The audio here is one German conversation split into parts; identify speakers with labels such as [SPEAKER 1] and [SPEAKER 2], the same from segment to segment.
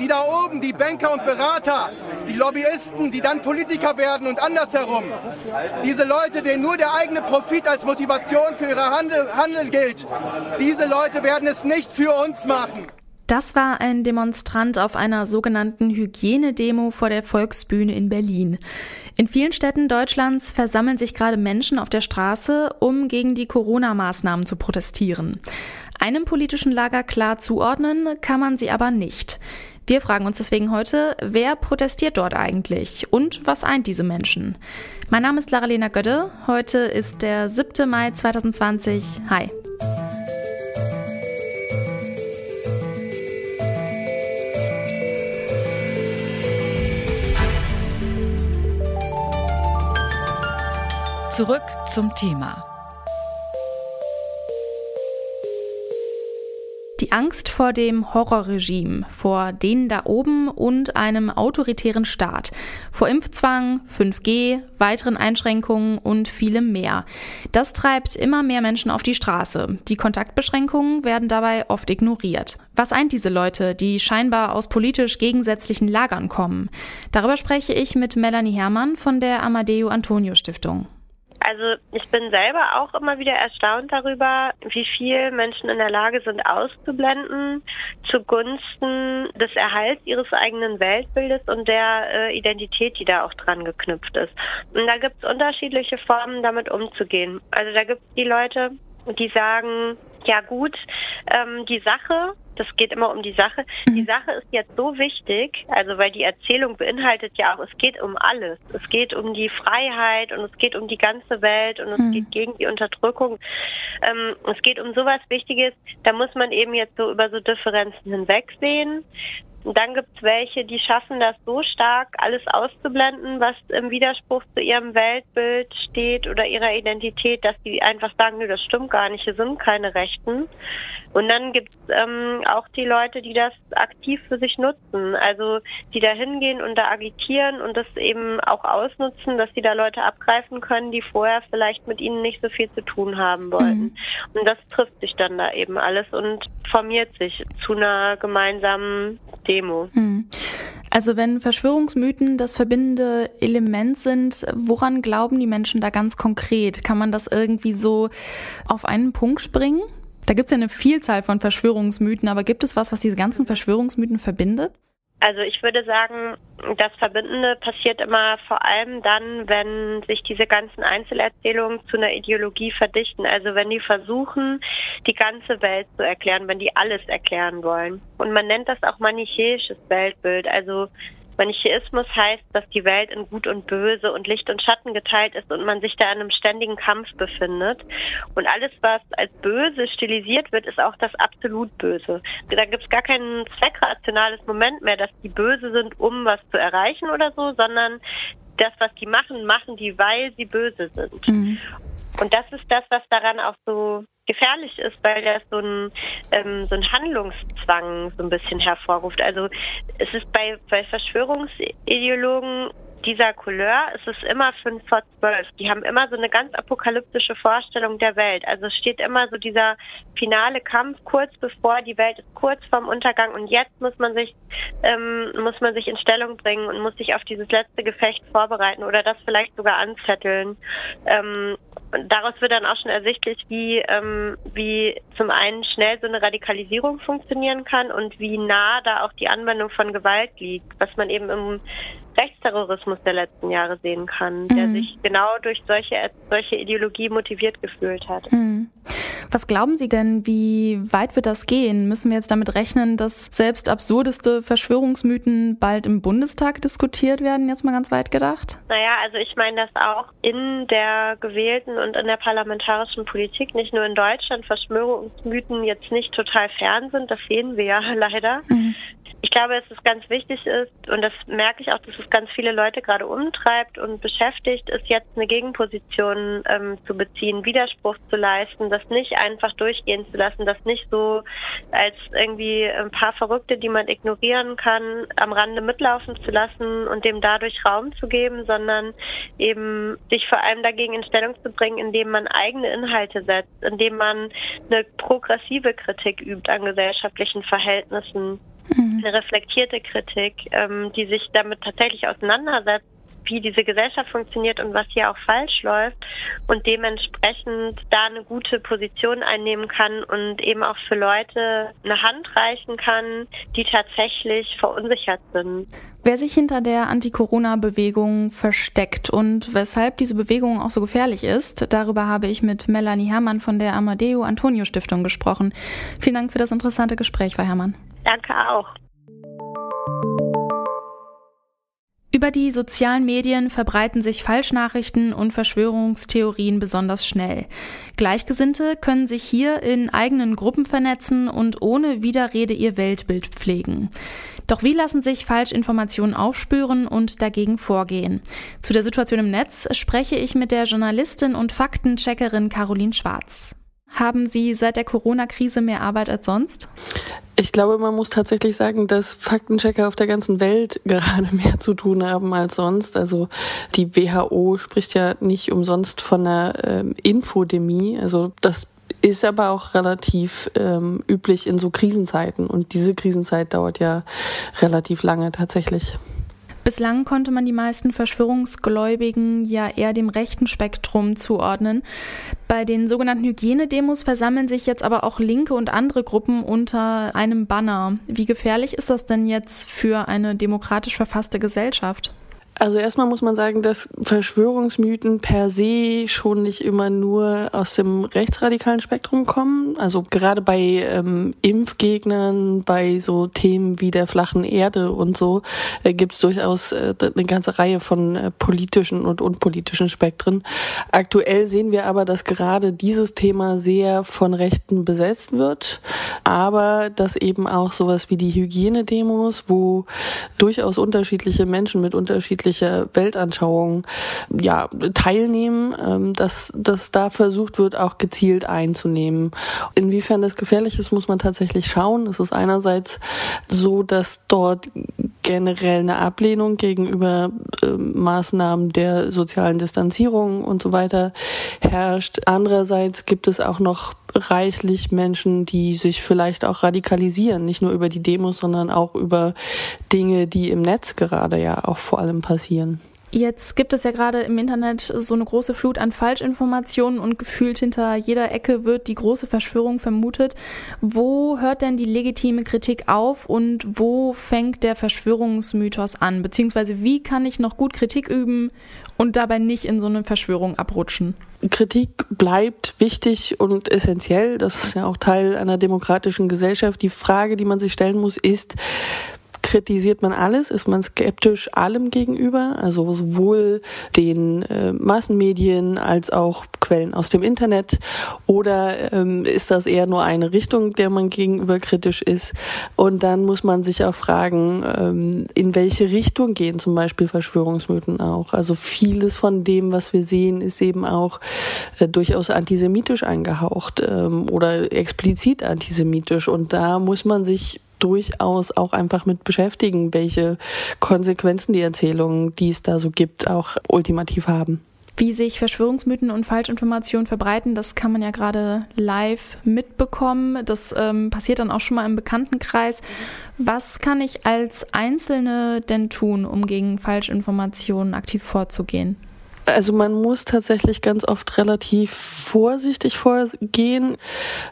[SPEAKER 1] Die da oben, die Banker und Berater, die Lobbyisten, die dann Politiker werden und andersherum. Diese Leute, denen nur der eigene Profit als Motivation für ihre Handel, Handel gilt, diese Leute werden es nicht für uns machen.
[SPEAKER 2] Das war ein Demonstrant auf einer sogenannten Hygienedemo vor der Volksbühne in Berlin. In vielen Städten Deutschlands versammeln sich gerade Menschen auf der Straße, um gegen die Corona-Maßnahmen zu protestieren. Einem politischen Lager klar zuordnen kann man sie aber nicht. Wir fragen uns deswegen heute, wer protestiert dort eigentlich und was eint diese Menschen? Mein Name ist Lara-Lena Götte. Heute ist der 7. Mai 2020. Hi.
[SPEAKER 3] Zurück zum Thema.
[SPEAKER 2] Die Angst vor dem Horrorregime, vor denen da oben und einem autoritären Staat, vor Impfzwang, 5G, weiteren Einschränkungen und vielem mehr. Das treibt immer mehr Menschen auf die Straße. Die Kontaktbeschränkungen werden dabei oft ignoriert. Was eint diese Leute, die scheinbar aus politisch gegensätzlichen Lagern kommen? Darüber spreche ich mit Melanie Herrmann von der Amadeo Antonio Stiftung.
[SPEAKER 4] Also ich bin selber auch immer wieder erstaunt darüber, wie viel Menschen in der Lage sind auszublenden zugunsten des Erhalts ihres eigenen Weltbildes und der äh, Identität, die da auch dran geknüpft ist. Und da gibt es unterschiedliche Formen, damit umzugehen. Also da gibt es die Leute, die sagen, ja gut, ähm, die Sache, das geht immer um die Sache. Mhm. Die Sache ist jetzt so wichtig, also weil die Erzählung beinhaltet ja auch, es geht um alles. Es geht um die Freiheit und es geht um die ganze Welt und es mhm. geht gegen die Unterdrückung. Ähm, es geht um sowas Wichtiges, da muss man eben jetzt so über so Differenzen hinwegsehen. Und dann gibt es welche, die schaffen das so stark, alles auszublenden, was im Widerspruch zu ihrem Weltbild steht oder ihrer Identität, dass die einfach sagen, nö, das stimmt gar nicht, hier sind keine Rechten. Und dann gibt es ähm, auch die Leute, die das aktiv für sich nutzen, also die da hingehen und da agitieren und das eben auch ausnutzen, dass sie da Leute abgreifen können, die vorher vielleicht mit ihnen nicht so viel zu tun haben wollten. Mhm. Und das trifft sich dann da eben alles und formiert sich zu einer gemeinsamen Demo.
[SPEAKER 2] Mhm. Also wenn Verschwörungsmythen das verbindende Element sind, woran glauben die Menschen da ganz konkret? Kann man das irgendwie so auf einen Punkt bringen? Da gibt es ja eine Vielzahl von Verschwörungsmythen, aber gibt es was, was diese ganzen Verschwörungsmythen verbindet?
[SPEAKER 4] Also ich würde sagen, das Verbindende passiert immer vor allem dann, wenn sich diese ganzen Einzelerzählungen zu einer Ideologie verdichten. Also wenn die versuchen, die ganze Welt zu erklären, wenn die alles erklären wollen. Und man nennt das auch manichäisches Weltbild. Also Manichäismus heißt, dass die Welt in Gut und Böse und Licht und Schatten geteilt ist und man sich da in einem ständigen Kampf befindet. Und alles, was als böse stilisiert wird, ist auch das absolut Böse. Da gibt es gar kein zweckrationales Moment mehr, dass die böse sind, um was zu erreichen oder so, sondern das, was die machen, machen die, weil sie böse sind. Mhm. Und das ist das, was daran auch so gefährlich ist, weil das so ein, ähm, so ein Handlungszwang so ein bisschen hervorruft. Also es ist bei, bei Verschwörungsideologen dieser Couleur ist es immer fünf vor zwölf. Die haben immer so eine ganz apokalyptische Vorstellung der Welt. Also es steht immer so dieser finale Kampf kurz bevor die Welt ist kurz vorm Untergang und jetzt muss man sich ähm, muss man sich in Stellung bringen und muss sich auf dieses letzte Gefecht vorbereiten oder das vielleicht sogar anzetteln. Ähm, daraus wird dann auch schon ersichtlich, wie, ähm, wie zum einen schnell so eine Radikalisierung funktionieren kann und wie nah da auch die Anwendung von Gewalt liegt, was man eben im Rechtsterrorismus der letzten Jahre sehen kann, mhm. der sich genau durch solche, solche Ideologie motiviert gefühlt hat.
[SPEAKER 2] Mhm. Was glauben Sie denn, wie weit wird das gehen? Müssen wir jetzt damit rechnen, dass selbst absurdeste Verschwörungsmythen bald im Bundestag diskutiert werden, jetzt mal ganz weit gedacht?
[SPEAKER 4] Naja, also ich meine, dass auch in der gewählten und in der parlamentarischen Politik, nicht nur in Deutschland, Verschwörungsmythen jetzt nicht total fern sind, das sehen wir ja leider. Mhm. Ich glaube, dass es ganz wichtig ist, und das merke ich auch, dass es ganz viele Leute gerade umtreibt und beschäftigt, ist jetzt eine Gegenposition ähm, zu beziehen, Widerspruch zu leisten, das nicht einfach durchgehen zu lassen, das nicht so als irgendwie ein paar Verrückte, die man ignorieren kann, am Rande mitlaufen zu lassen und dem dadurch Raum zu geben, sondern eben sich vor allem dagegen in Stellung zu bringen, indem man eigene Inhalte setzt, indem man eine progressive Kritik übt an gesellschaftlichen Verhältnissen mhm. eine reflektierte Kritik, ähm, die sich damit tatsächlich auseinandersetzt, wie diese Gesellschaft funktioniert und was hier auch falsch läuft und dementsprechend da eine gute Position einnehmen kann und eben auch für Leute eine Hand reichen kann, die tatsächlich verunsichert sind.
[SPEAKER 2] Wer sich hinter der Anti-Corona-Bewegung versteckt und weshalb diese Bewegung auch so gefährlich ist, darüber habe ich mit Melanie Herrmann von der Amadeo Antonio Stiftung gesprochen. Vielen Dank für das interessante Gespräch, Frau Herrmann.
[SPEAKER 4] Danke auch.
[SPEAKER 2] Über die sozialen Medien verbreiten sich Falschnachrichten und Verschwörungstheorien besonders schnell. Gleichgesinnte können sich hier in eigenen Gruppen vernetzen und ohne Widerrede ihr Weltbild pflegen. Doch wie lassen sich Falschinformationen aufspüren und dagegen vorgehen? Zu der Situation im Netz spreche ich mit der Journalistin und Faktencheckerin Caroline Schwarz. Haben Sie seit der Corona-Krise mehr Arbeit als sonst?
[SPEAKER 3] Ich glaube, man muss tatsächlich sagen, dass Faktenchecker auf der ganzen Welt gerade mehr zu tun haben als sonst. Also die WHO spricht ja nicht umsonst von einer ähm, Infodemie. Also das ist aber auch relativ ähm, üblich in so Krisenzeiten. Und diese Krisenzeit dauert ja relativ lange tatsächlich.
[SPEAKER 2] Bislang konnte man die meisten Verschwörungsgläubigen ja eher dem rechten Spektrum zuordnen. Bei den sogenannten Hygienedemos versammeln sich jetzt aber auch linke und andere Gruppen unter einem Banner. Wie gefährlich ist das denn jetzt für eine demokratisch verfasste Gesellschaft?
[SPEAKER 3] Also erstmal muss man sagen, dass Verschwörungsmythen per se schon nicht immer nur aus dem rechtsradikalen Spektrum kommen. Also gerade bei ähm, Impfgegnern, bei so Themen wie der flachen Erde und so, äh, gibt es durchaus äh, eine ganze Reihe von äh, politischen und unpolitischen Spektren. Aktuell sehen wir aber, dass gerade dieses Thema sehr von Rechten besetzt wird, aber dass eben auch sowas wie die Hygienedemos, wo durchaus unterschiedliche Menschen mit unterschiedlichen unterschiedliche Weltanschauungen ja, teilnehmen, ähm, dass, dass da versucht wird, auch gezielt einzunehmen. Inwiefern das gefährlich ist, muss man tatsächlich schauen. Es ist einerseits so, dass dort generell eine Ablehnung gegenüber äh, Maßnahmen der sozialen Distanzierung und so weiter herrscht. Andererseits gibt es auch noch reichlich Menschen, die sich vielleicht auch radikalisieren, nicht nur über die Demos, sondern auch über Dinge, die im Netz gerade ja auch vor allem passieren.
[SPEAKER 2] Jetzt gibt es ja gerade im Internet so eine große Flut an Falschinformationen und gefühlt hinter jeder Ecke wird die große Verschwörung vermutet. Wo hört denn die legitime Kritik auf und wo fängt der Verschwörungsmythos an? Beziehungsweise wie kann ich noch gut Kritik üben und dabei nicht in so eine Verschwörung abrutschen?
[SPEAKER 3] Kritik bleibt wichtig und essentiell. Das ist ja auch Teil einer demokratischen Gesellschaft. Die Frage, die man sich stellen muss, ist, kritisiert man alles? Ist man skeptisch allem gegenüber? Also sowohl den äh, Massenmedien als auch Quellen aus dem Internet? Oder ähm, ist das eher nur eine Richtung, der man gegenüber kritisch ist? Und dann muss man sich auch fragen, ähm, in welche Richtung gehen zum Beispiel Verschwörungsmythen auch? Also vieles von dem, was wir sehen, ist eben auch äh, durchaus antisemitisch angehaucht ähm, oder explizit antisemitisch. Und da muss man sich durchaus auch einfach mit beschäftigen, welche Konsequenzen die Erzählungen, die es da so gibt, auch ultimativ haben.
[SPEAKER 2] Wie sich Verschwörungsmythen und Falschinformationen verbreiten, das kann man ja gerade live mitbekommen. Das ähm, passiert dann auch schon mal im Bekanntenkreis. Was kann ich als Einzelne denn tun, um gegen Falschinformationen aktiv vorzugehen?
[SPEAKER 3] Also man muss tatsächlich ganz oft relativ vorsichtig vorgehen.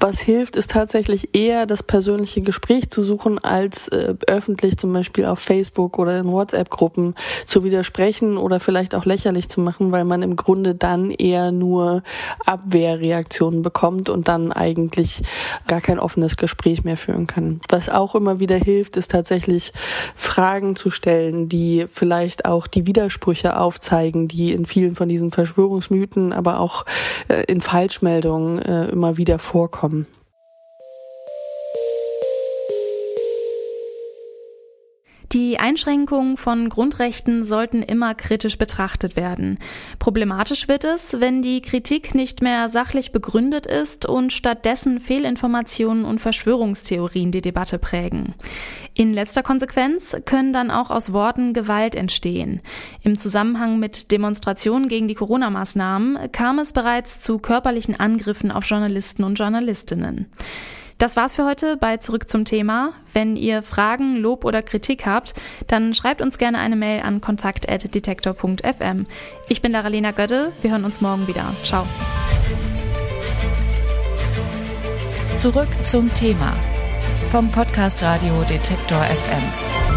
[SPEAKER 3] Was hilft, ist tatsächlich eher das persönliche Gespräch zu suchen, als äh, öffentlich zum Beispiel auf Facebook oder in WhatsApp-Gruppen zu widersprechen oder vielleicht auch lächerlich zu machen, weil man im Grunde dann eher nur Abwehrreaktionen bekommt und dann eigentlich gar kein offenes Gespräch mehr führen kann. Was auch immer wieder hilft, ist tatsächlich Fragen zu stellen, die vielleicht auch die Widersprüche aufzeigen, die in vielen vielen von diesen Verschwörungsmythen, aber auch äh, in Falschmeldungen äh, immer wieder vorkommen.
[SPEAKER 2] Die Einschränkungen von Grundrechten sollten immer kritisch betrachtet werden. Problematisch wird es, wenn die Kritik nicht mehr sachlich begründet ist und stattdessen Fehlinformationen und Verschwörungstheorien die Debatte prägen. In letzter Konsequenz können dann auch aus Worten Gewalt entstehen. Im Zusammenhang mit Demonstrationen gegen die Corona-Maßnahmen kam es bereits zu körperlichen Angriffen auf Journalisten und Journalistinnen. Das war's für heute bei Zurück zum Thema. Wenn ihr Fragen, Lob oder Kritik habt, dann schreibt uns gerne eine Mail an kontakt.detektor.fm. Ich bin Lara-Lena Götte. Wir hören uns morgen wieder. Ciao.
[SPEAKER 5] Zurück zum Thema vom Podcast Radio Detektor FM.